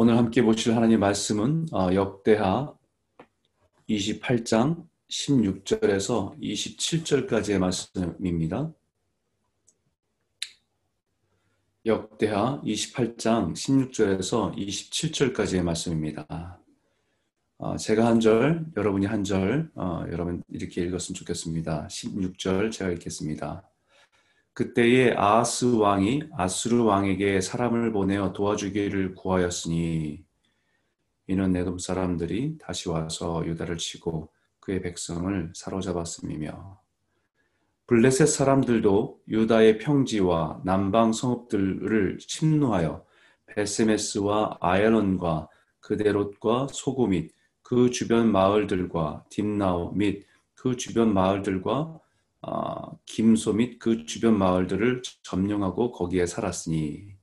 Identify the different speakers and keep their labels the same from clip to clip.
Speaker 1: 오늘 함께 보실 하나님 말씀은 어, 역대하 28장 16절에서 27절까지의 말씀입니다. 역대하 28장 16절에서 27절까지의 말씀입니다. 어, 제가 한 절, 여러분이 한 절, 어, 여러분 이렇게 읽었으면 좋겠습니다. 16절 제가 읽겠습니다. 그때에 아하스 왕이 아수르 왕에게 사람을 보내어 도와주기를 구하였으니 이는 내돔 사람들이 다시 와서 유다를 치고 그의 백성을 사로잡았음이며 블레셋 사람들도 유다의 평지와 남방 성읍들을 침노하여 베세메스와 아얄론과 그데롯과 소구 및그 주변 마을들과 딥나오 및 그 주변 마을들과 어, 김소 및 그 주변 마을들을 점령하고 거기에 살았으니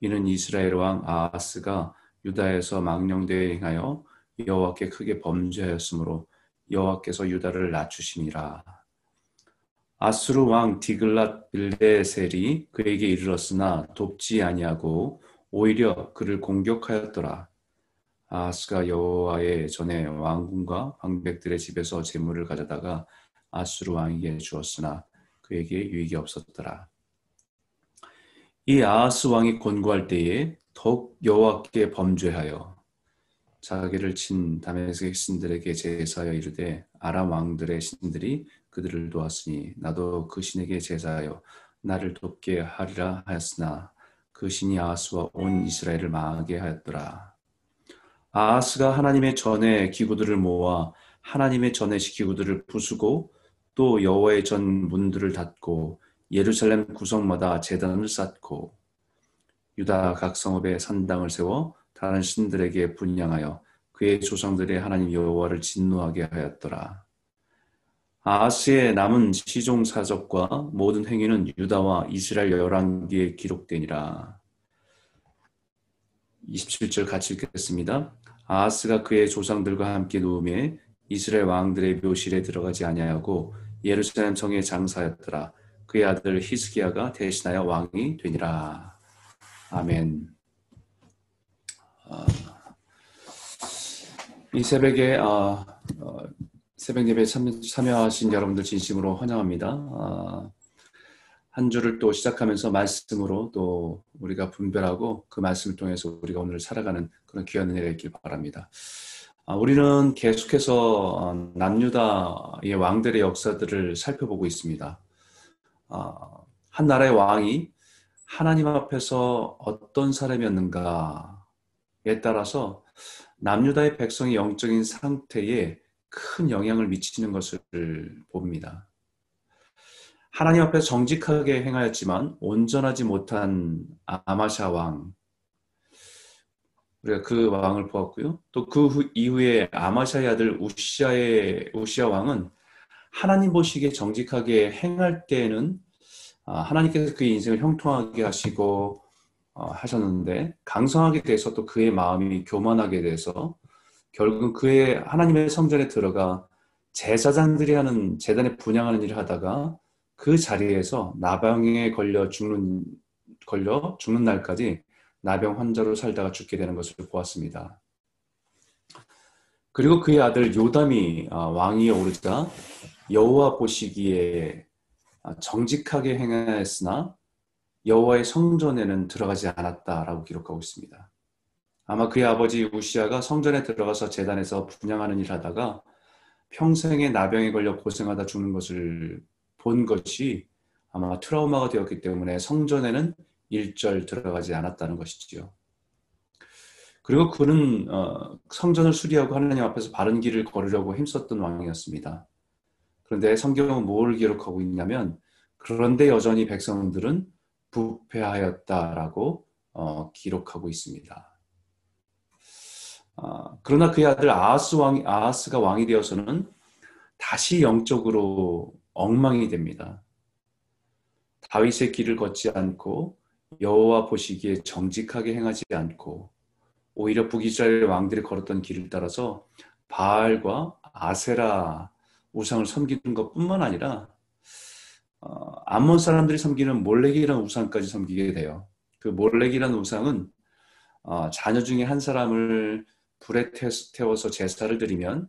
Speaker 1: 이는 이스라엘 왕 아하스가 유다에서 망령되어 행하여 여호와께 크게 범죄하였으므로 여호와께서 유다를 낮추심이라. 아수르 왕 디글랏 빌레셀이 그에게 이르렀으나 돕지 아니하고 오히려 그를 공격하였더라. 아하스가 여호와의 전에 왕궁과 방백들의 집에서 재물을 가져다가 아수르 왕에게 주었으나 그에게 유익이 없었더라. 이 아하스 왕이 권고할 때에 더욱 여호와께 범죄하여 자기를 친 다메섹 신들에게 제사하여 이르되 아람 왕들의 신들이 그들을 도왔으니 나도 그 신에게 제사하여 나를 돕게 하리라 하였으나 그 신이 아하스와 온 이스라엘을 망하게 하였더라. 아하스가 하나님의 전에 기구들을 모아 하나님의 전에 기구들을 부수고 또 여호와의 전 문들을 닫고 예루살렘 구성마다 제단을 쌓고 유다 각 성읍에 산당을 세워 다른 신들에게 분양하여 그의 조상들의 하나님 여호와를 진노하게 하였더라. 아하스의 남은 시종 사적과 모든 행위는 유다와 이스라엘 열왕기에 기록되니라. 27절 같이 읽겠습니다. 아하스가 그의 조상들과 함께 누움에 이스라엘 왕들의 묘실에 들어가지 아니하고 예루살렘 성에 장사였더라. 그의 아들 히스기야가 대신하여 왕이 되니라. 아멘. 아, 이 새벽에 아, 어, 새벽 예배 참여하신 여러분들 진심으로 환영합니다. 아, 한 주를 또 시작하면서 말씀으로 또 우리가 분별하고 그 말씀을 통해서 우리가 오늘 살아가는 그런 귀한 은혜가 있길 바랍니다. 아, 우리는 계속해서 어, 남유다의 왕들의 역사들을 살펴보고 있습니다. 아, 한 나라의 왕이 하나님 앞에서 어떤 사람이었는가에 따라서 남유다의 백성의 영적인 상태에 큰 영향을 미치는 것을 봅니다. 하나님 앞에 정직하게 행하였지만 온전하지 못한 아마샤 왕, 우리가 그 왕을 보았고요. 또 그 이후에 아마샤의 아들 우시아의 우시아 왕은 하나님 보시기에 정직하게 행할 때에는 아, 하나님께서 그의 인생을 형통하게 하시고 어, 하셨는데 강성하게 돼서 또 그의 마음이 교만하게 돼서 결국은 그의 하나님의 성전에 들어가 제사장들이 하는 재단에 분양하는 일을 하다가 그 자리에서 나병에 걸려 죽는 걸려 죽는 날까지 나병 환자로 살다가 죽게 되는 것을 보았습니다. 그리고 그의 아들 요담이 아, 왕위에 오르자 여호와 보시기에 아, 정직하게 행하였으나 여호와의 성전에는 들어가지 않았다라고 기록하고 있습니다. 아마 그의 아버지 우시아가 성전에 들어가서 재단에서 분양하는 일을 하다가 평생에 나병에 걸려 고생하다 죽는 것을 본 것이 아마 트라우마가 되었기 때문에 성전에는 일절 들어가지 않았다는 것이지요. 그리고 그는 어, 성전을 수리하고 하나님 앞에서 바른 길을 걸으려고 힘썼던 왕이었습니다. 그런데 성경은 뭘 기록하고 있냐면 그런데 여전히 백성들은 부패하였다라고 어, 기록하고 있습니다. 아, 그러나 그의 아들 아하스 왕 아하스가 왕이 되어서는 다시 영적으로 엉망이 됩니다. 다윗의 길을 걷지 않고 여호와 보시기에 정직하게 행하지 않고 오히려 북이스라엘 왕들이 걸었던 길을 따라서 바알과 아세라 우상을 섬기는 것뿐만 아니라 어, 암몬 사람들이 섬기는 몰렉이라는 우상까지 섬기게 돼요. 그 몰렉이라는 우상은 어, 자녀 중에 한 사람을 불에 태워서 제사를 드리면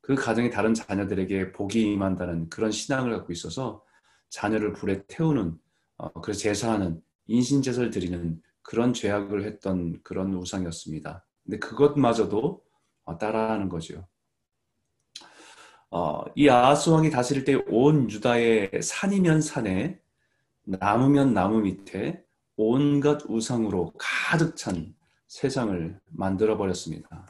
Speaker 1: 그 가정의 다른 자녀들에게 복이 임한다는 그런 신앙을 갖고 있어서 자녀를 불에 태우는 어, 그래서 제사하는 인신제사를 드리는 그런 죄악을 했던 그런 우상이었습니다. 근데 그것마저도 어, 따라하는 거죠. 어, 이 아하스 왕이 다스릴 때 온 유다의 산이면 산에 나무면 나무 밑에 온갖 우상으로 가득 찬 세상을 만들어 버렸습니다.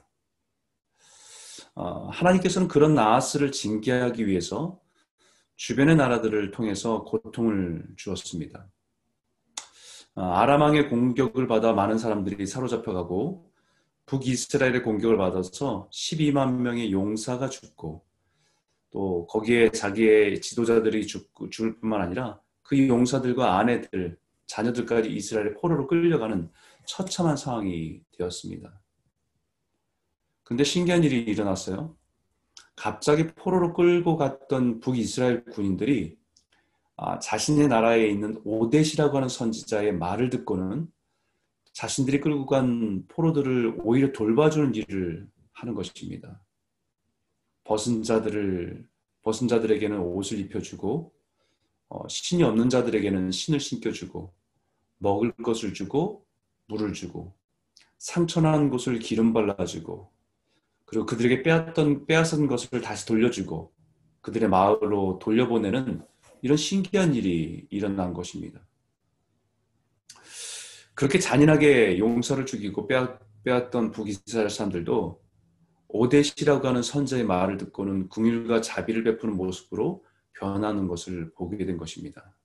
Speaker 1: 어, 하나님께서는 그런 나하스를 징계하기 위해서 주변의 나라들을 통해서 고통을 주었습니다. 어, 아람왕의 공격을 받아 많은 사람들이 사로잡혀가고 북이스라엘의 공격을 받아서 12만 명의 용사가 죽고 또 거기에 자기의 지도자들이 죽고, 죽을 뿐만 아니라 그 용사들과 아내들, 자녀들까지 이스라엘의 포로로 끌려가는 처참한 상황이 되었습니다. 근데 신기한 일이 일어났어요. 갑자기 포로로 끌고 갔던 북이스라엘 군인들이 아, 자신의 나라에 있는 오데시라고 하는 선지자의 말을 듣고는 자신들이 끌고 간 포로들을 오히려 돌봐주는 일을 하는 것입니다. 벗은 자들을 벗은 자들에게는 옷을 입혀주고 어, 신이 없는 자들에게는 신을 신겨주고 먹을 것을 주고 물을 주고 상처난 곳을 기름 발라주고 그리고 그들에게 빼앗던 빼앗은 것을 다시 돌려주고 그들의 마을로 돌려보내는 이런 신기한 일이 일어난 것입니다. 그렇게 잔인하게 용서를 죽이고 빼앗, 빼앗던 북이스라엘 사람들도 오데시라고 하는 선자의 말을 듣고는 궁일과 자비를 베푸는 모습으로 변하는 것을 보게 된 것입니다.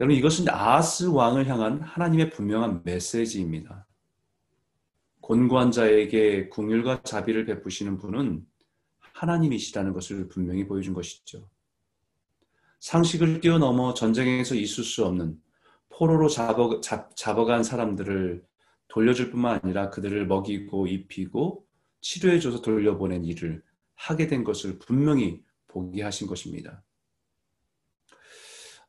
Speaker 1: 여러분 이것은 아스 왕을 향한 하나님의 분명한 메시지입니다. 곤고한 자에게 궁율과 자비를 베푸시는 분은 하나님이시라는 것을 분명히 보여준 것이죠. 상식을 뛰어넘어 전쟁에서 있을 수 없는 포로로 잡아, 잡, 잡아간 사람들을 돌려줄 뿐만 아니라 그들을 먹이고 입히고 치료해줘서 돌려보낸 일을 하게 된 것을 분명히 보게 하신 것입니다.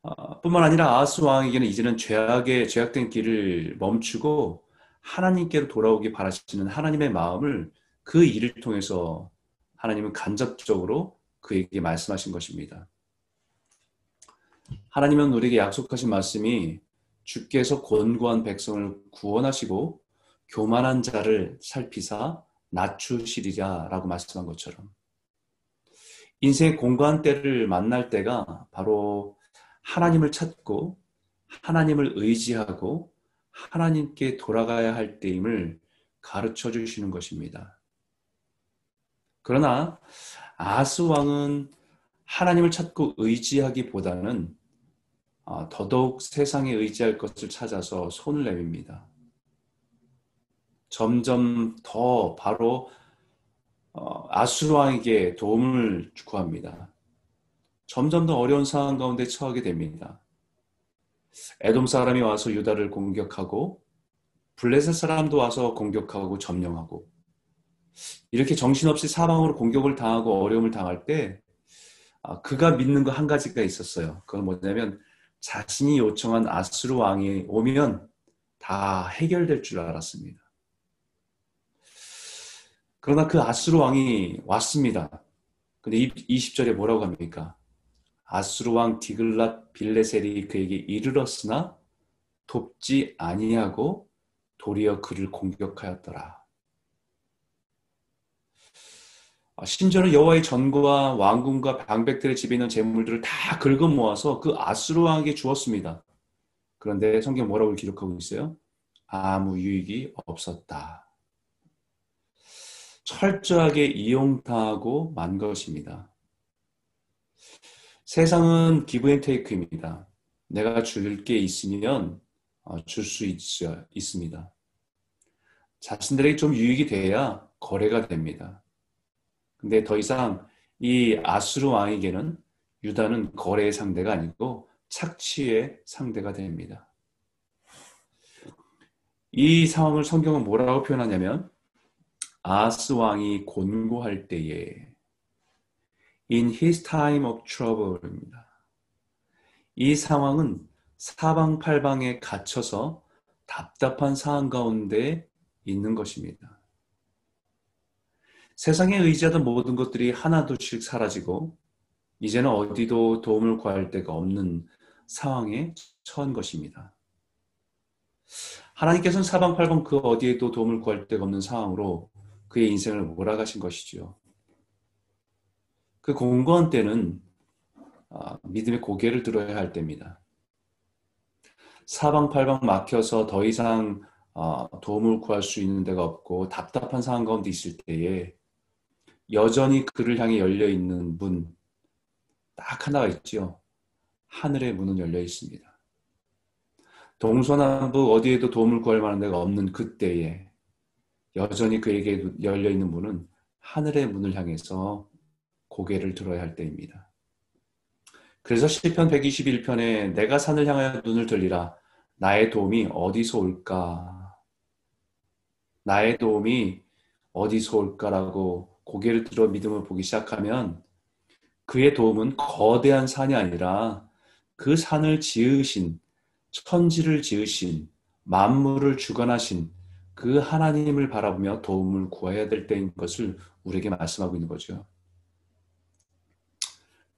Speaker 1: 아, 뿐만 아니라 아하스 왕에게는 이제는 죄악의 죄악된 길을 멈추고 하나님께로 돌아오기 바라시는 하나님의 마음을 그 일을 통해서 하나님은 간접적으로 그에게 말씀하신 것입니다. 하나님은 우리에게 약속하신 말씀이 주께서 권고한 백성을 구원하시고 교만한 자를 살피사 낮추시리라라고 말씀한 것처럼 인생의 때를 만날 때가 바로 하나님을 찾고 하나님을 의지하고 하나님께 돌아가야 할 때임을 가르쳐 주시는 것입니다. 그러나 아스 왕은 하나님을 찾고 의지하기보다는 아, 더더욱 세상에 의지할 것을 찾아서 손을 내밉니다. 점점 더 바로 어, 아수르 왕에게 도움을 구합니다. 점점 더 어려운 상황 가운데 처하게 됩니다. 에돔 사람이 와서 유다를 공격하고 블레셋 사람도 와서 공격하고 점령하고 이렇게 정신없이 사방으로 공격을 당하고 어려움을 당할 때 아, 그가 믿는 거 한 가지가 있었어요. 그건 뭐냐면 자신이 요청한 아스루 왕이 오면 다 해결될 줄 알았습니다. 그러나 그 아스루 왕이 왔습니다. 근데 20절에 뭐라고 합니까? 아수르 왕 디글랏 빌레셀이 그에게 이르렀으나 돕지 아니하고 도리어 그를 공격하였더라. 아, 심지어는 여호와의 전과 왕궁과 방백들의 집에 있는 재물들을 다 긁어 모아서 그 아수르 왕에게 주었습니다. 그런데 성경 뭐라고 기록하고 있어요? 아무 유익이 없었다. 철저하게 이용당하고 만 것입니다. 세상은 give and take입니다. 내가 줄 게 있으면 어, 줄수 있습니다. 자신들에게 좀 유익이 돼야 거래가 됩니다. 근데 더 이상 이 아수르 왕에게는 유다는 거래의 상대가 아니고 착취의 상대가 됩니다. 이 상황을 성경은 뭐라고 표현하냐면 아하스 왕이 곤고할 때에 in his time of trouble입니다. 이 상황은 사방팔방에 갇혀서 답답한 상황 가운데 있는 것입니다. 세상에 의지하던 모든 것들이 하나둘씩 사라지고 이제는 어디도 도움을 구할 데가 없는 상황에 처한 것입니다. 하나님께서는 사방팔방 그 어디에도 도움을 구할 데가 없는 상황으로 그의 인생을 몰아가신 것이지요. 그 공고한 때는 아, 믿음의 고개를 들어야 할 때입니다. 사방팔방 막혀서 더 이상 아, 도움을 구할 수 있는 데가 없고 답답한 상황 가운데 있을 때에 여전히 그를 향해 열려 있는 문 딱 하나가 있지요. 하늘의 문은 열려 있습니다. 동서남북 어디에도 도움을 구할 만한 데가 없는 그때에 여전히 그에게 열려 있는 문은 하늘의 문을 향해서 고개를 들어야 할 때입니다. 그래서 시편 121편에 내가 산을 향하여 눈을 들리라 나의 도움이 어디서 올까? 나의 도움이 어디서 올까라고 고개를 들어 믿음을 보기 시작하면 그의 도움은 거대한 산이 아니라 그 산을 지으신 천지를 지으신 만물을 주관하신 그 하나님을 바라보며 도움을 구해야 될 때인 것을 우리에게 말씀하고 있는 거죠.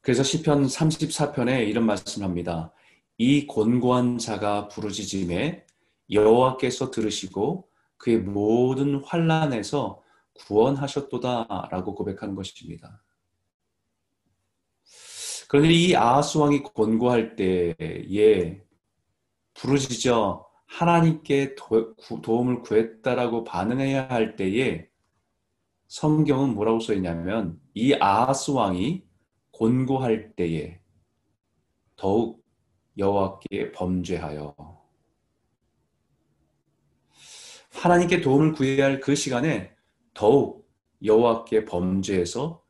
Speaker 1: 그래서 시편 34편에 이런 말씀을 합니다. 이 곤고한 자가 부르짖음에 여호와께서 들으시고 그의 모든 환란에서 구원하셨도다라고 고백하는 것입니다. 그런데 이 아하스 왕이 곤고할 때에 부르짖어 하나님께 도, 움을 구했다라고 반응해야 할 때에 성경은 뭐라고 써 있냐면 이 아하스 왕이 곤고할 때에 더욱 여호와께 범죄하여 하나님께 도움을 구해야 할 그 시간에 더욱 여호와께 범죄해서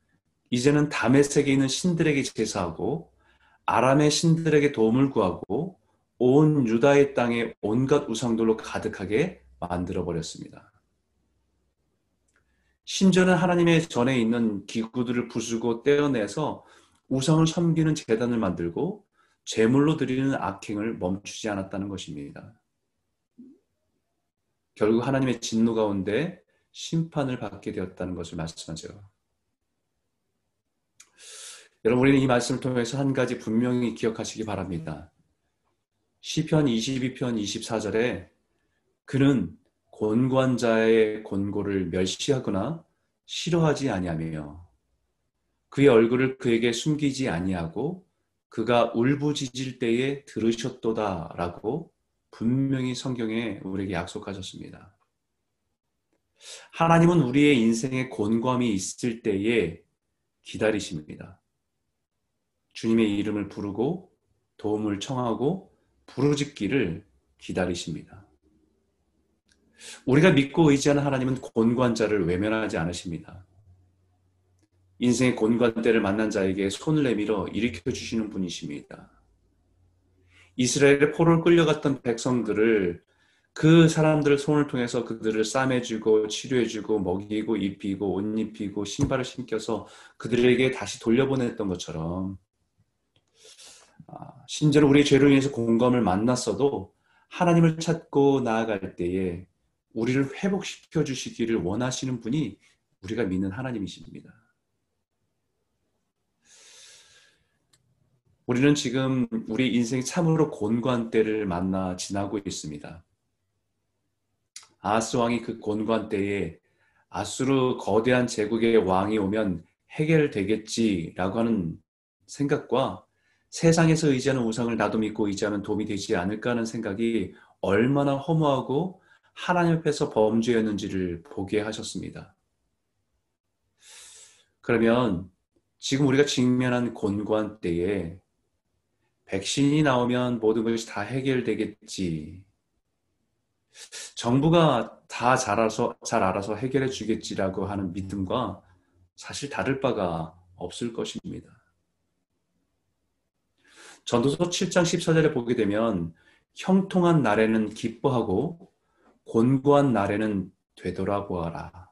Speaker 1: 이제는 세계에 있는 신들에게 제사하고 아람의 신들에게 도움을 구하고 온 유다의 땅에 온갖 우상들로 가득하게 만들어 버렸습니다. 심지어는 하나님의 전에 있는 기구들을 부수고 떼어내서 우상을 섬기는 재단을 만들고 제물로 드리는 악행을 멈추지 않았다는 것입니다. 결국 하나님의 진노 가운데 심판을 받게 되었다는 것을 말씀하죠. 여러분 우리는 이 말씀을 통해서 한 가지 분명히 기억하시기 바랍니다. 시편 22편 24절에 그는 곤관자의 곤고를 멸시하거나 싫어하지 아니하며 그의 얼굴을 그에게 숨기지 아니하고 그가 울부짖을 때에 들으셨도다라고 분명히 성경에 우리에게 약속하셨습니다. 하나님은 우리의 인생에 곤감이 있을 때에 기다리십니다. 주님의 이름을 부르고 도움을 청하고 부르짖기를 기다리십니다. 우리가 믿고 의지하는 하나님은 곤관자를 외면하지 않으십니다. 인생의 곤관대를 만난 자에게 손을 내밀어 일으켜 주시는 분이십니다. 이스라엘의 포로를 끌려갔던 백성들을 그 사람들을 손을 통해서 그들을 싸매주고 치료해주고 먹이고 입히고 옷 입히고 신발을 신겨서 그들에게 다시 돌려보냈던 것처럼 아, 심지어 우리의 죄로 인해서 공감을 만났어도 하나님을 찾고 나아갈 때에 우리를 회복시켜 주시기를 원하시는 분이 우리가 믿는 하나님이십니다. 우리는 지금 우리 인생 참으로 곤관 때를 만나 지나고 있습니다. 아스 왕이 그 곤관 때에 아수르 거대한 제국의 왕이 오면 해결되겠지라고 하는 생각과 세상에서 의지하는 우상을 나도 믿고 의지하면 도움이 되지 않을까 하는 생각이 얼마나 허무하고 하나님 앞에서 범죄였는지를 보게 하셨습니다. 그러면 지금 우리가 직면한 곤고한 때에 백신이 나오면 모든 것이 다 해결되겠지. 정부가 다 잘 알아서, 잘 알아서 해결해 주겠지라고 하는 믿음과 사실 다를 바가 없을 것입니다. 전도서 7장 14절에 보게 되면 형통한 날에는 기뻐하고 곤고한 날에는 되돌아보아라.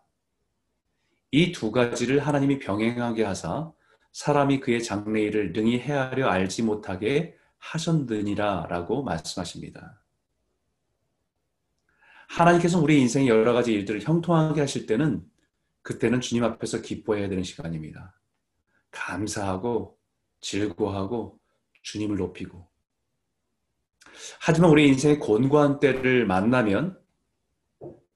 Speaker 1: 이 두 가지를 하나님이 병행하게 하사 사람이 그의 장래일을 능히 헤아려 알지 못하게 하셨느니라 라고 말씀하십니다. 하나님께서 우리 인생의 여러 가지 일들을 형통하게 하실 때는 그때는 주님 앞에서 기뻐해야 되는 시간입니다. 감사하고 즐거워하고 주님을 높이고 하지만 우리 인생의 곤고한 때를 만나면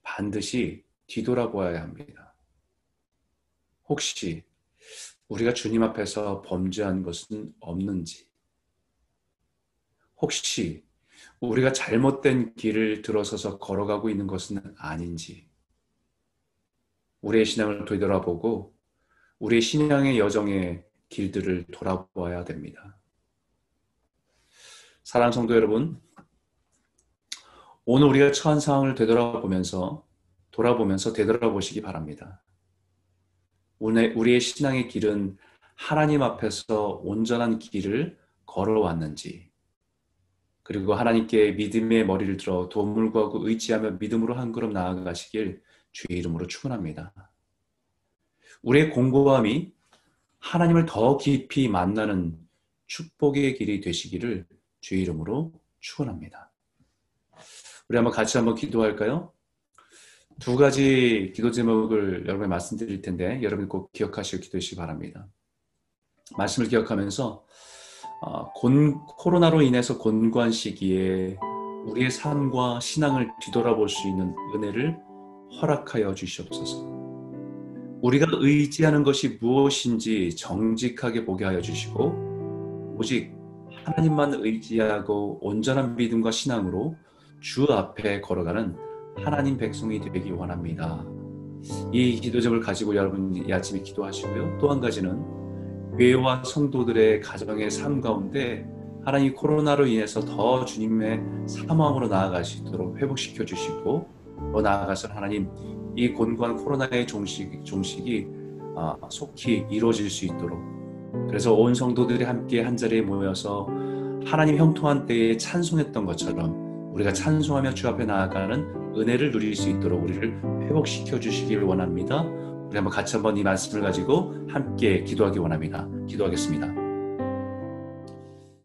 Speaker 1: 반드시 뒤돌아보아야 합니다. 혹시 우리가 주님 앞에서 범죄한 것은 없는지 혹시 우리가 잘못된 길을 들어서서 걸어가고 있는 것은 아닌지 우리의 신앙을 되돌아보고 우리의 신앙의 여정의 길들을 돌아보아야 됩니다. 사랑 성도 여러분, 오늘 우리가 처한 상황을 되돌아보면서 돌아보면서 되돌아보시기 바랍니다. 오늘 우리의 신앙의 길은 하나님 앞에서 온전한 길을 걸어왔는지, 그리고 하나님께 믿음의 머리를 들어 도움을 구하고 의지하며 믿음으로 한 걸음 나아가시길 주의 이름으로 축원합니다. 우리의 공고함이 하나님을 더 깊이 만나는 축복의 길이 되시기를 주의 이름으로 축원합니다. 우리 한번 같이 한번 기도할까요? 두 가지 기도 제목을 여러분에 말씀드릴 텐데 여러분 꼭 기억하시고 기도하시기 바랍니다. 말씀을 기억하면서 어, 곤, 코로나로 인해서 곤고한 시기에 우리의 삶과 신앙을 뒤돌아볼 수 있는 은혜를 허락하여 주시옵소서. 우리가 의지하는 것이 무엇인지 정직하게 보게 하여 주시고 오직 하나님만 의지하고 온전한 믿음과 신앙으로 주 앞에 걸어가는 하나님 백성이 되기 원합니다. 이 기도적을 가지고 여러분 이 아침에 기도하시고요. 또 한 가지는 교회와 성도들의 가정의 삶 가운데 하나님 코로나로 인해서 더 주님의 사마음으로 나아가시도록 회복시켜 주시고 더 나아가서 하나님 이 곤고한 코로나의 종식, 종식이 아, 속히 이루어질 수 있도록 그래서 온 성도들이 함께 한 자리에 모여서 하나님 형통한 때에 찬송했던 것처럼 우리가 찬송하며 주 앞에 나아가는 은혜를 누릴 수 있도록 우리를 회복시켜 주시길 원합니다. 우리 한번 같이 한번 이 말씀을 가지고 함께 기도하기 원합니다. 기도하겠습니다.